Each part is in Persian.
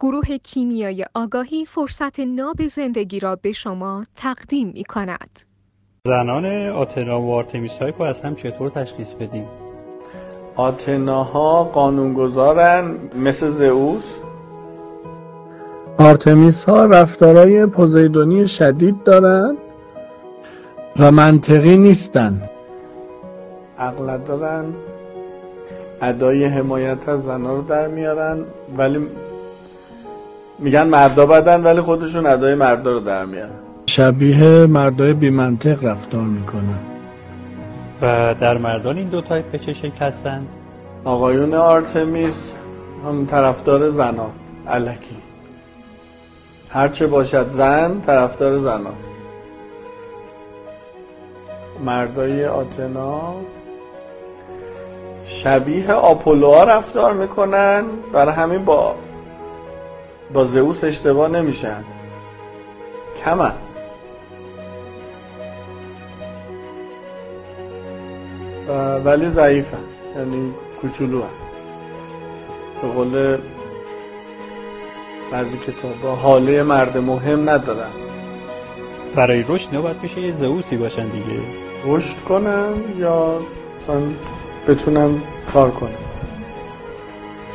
گروه کیمیای آگاهی فرصت ناب زندگی را به شما تقدیم می کند. زنان آتنا و آرتمیس های از هم چطور تشخیص بدیم؟ آتناها قانونگذارن مثل زئوس آرتمیس ها رفتارای پوزیدونی شدید دارن و منطقی نیستن عقل دارن ادای حمایت از زنها رو در میارن ولی میگن مردا بدن ولی خودشون ادای مردا رو در میارن. شبیه مردای بی منطق رفتار می‌کنن. و در مردان این دو تایپ به چه شکل هستند؟ آقایون آرتمیس هم طرفدار زنا الکی. هرچه باشد زن طرفدار زنا. مردای آتنا شبیه آپولوها رفتار می‌کنن. برای همین با با زئوس اشتباه نمیشن. کمن. ولی ضعیفن. یعنی کوچولو هم به قول بعضی کتاب حاله مرد مهم ندارن. برای رشد نوبت میشه یه زئوسی باشن دیگه. رشد کنن یا مثلا بتونن کار کنن.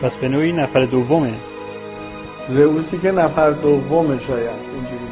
پس به نوعی نفر دومه. زئوسی که نفر دومه شاید اینجوری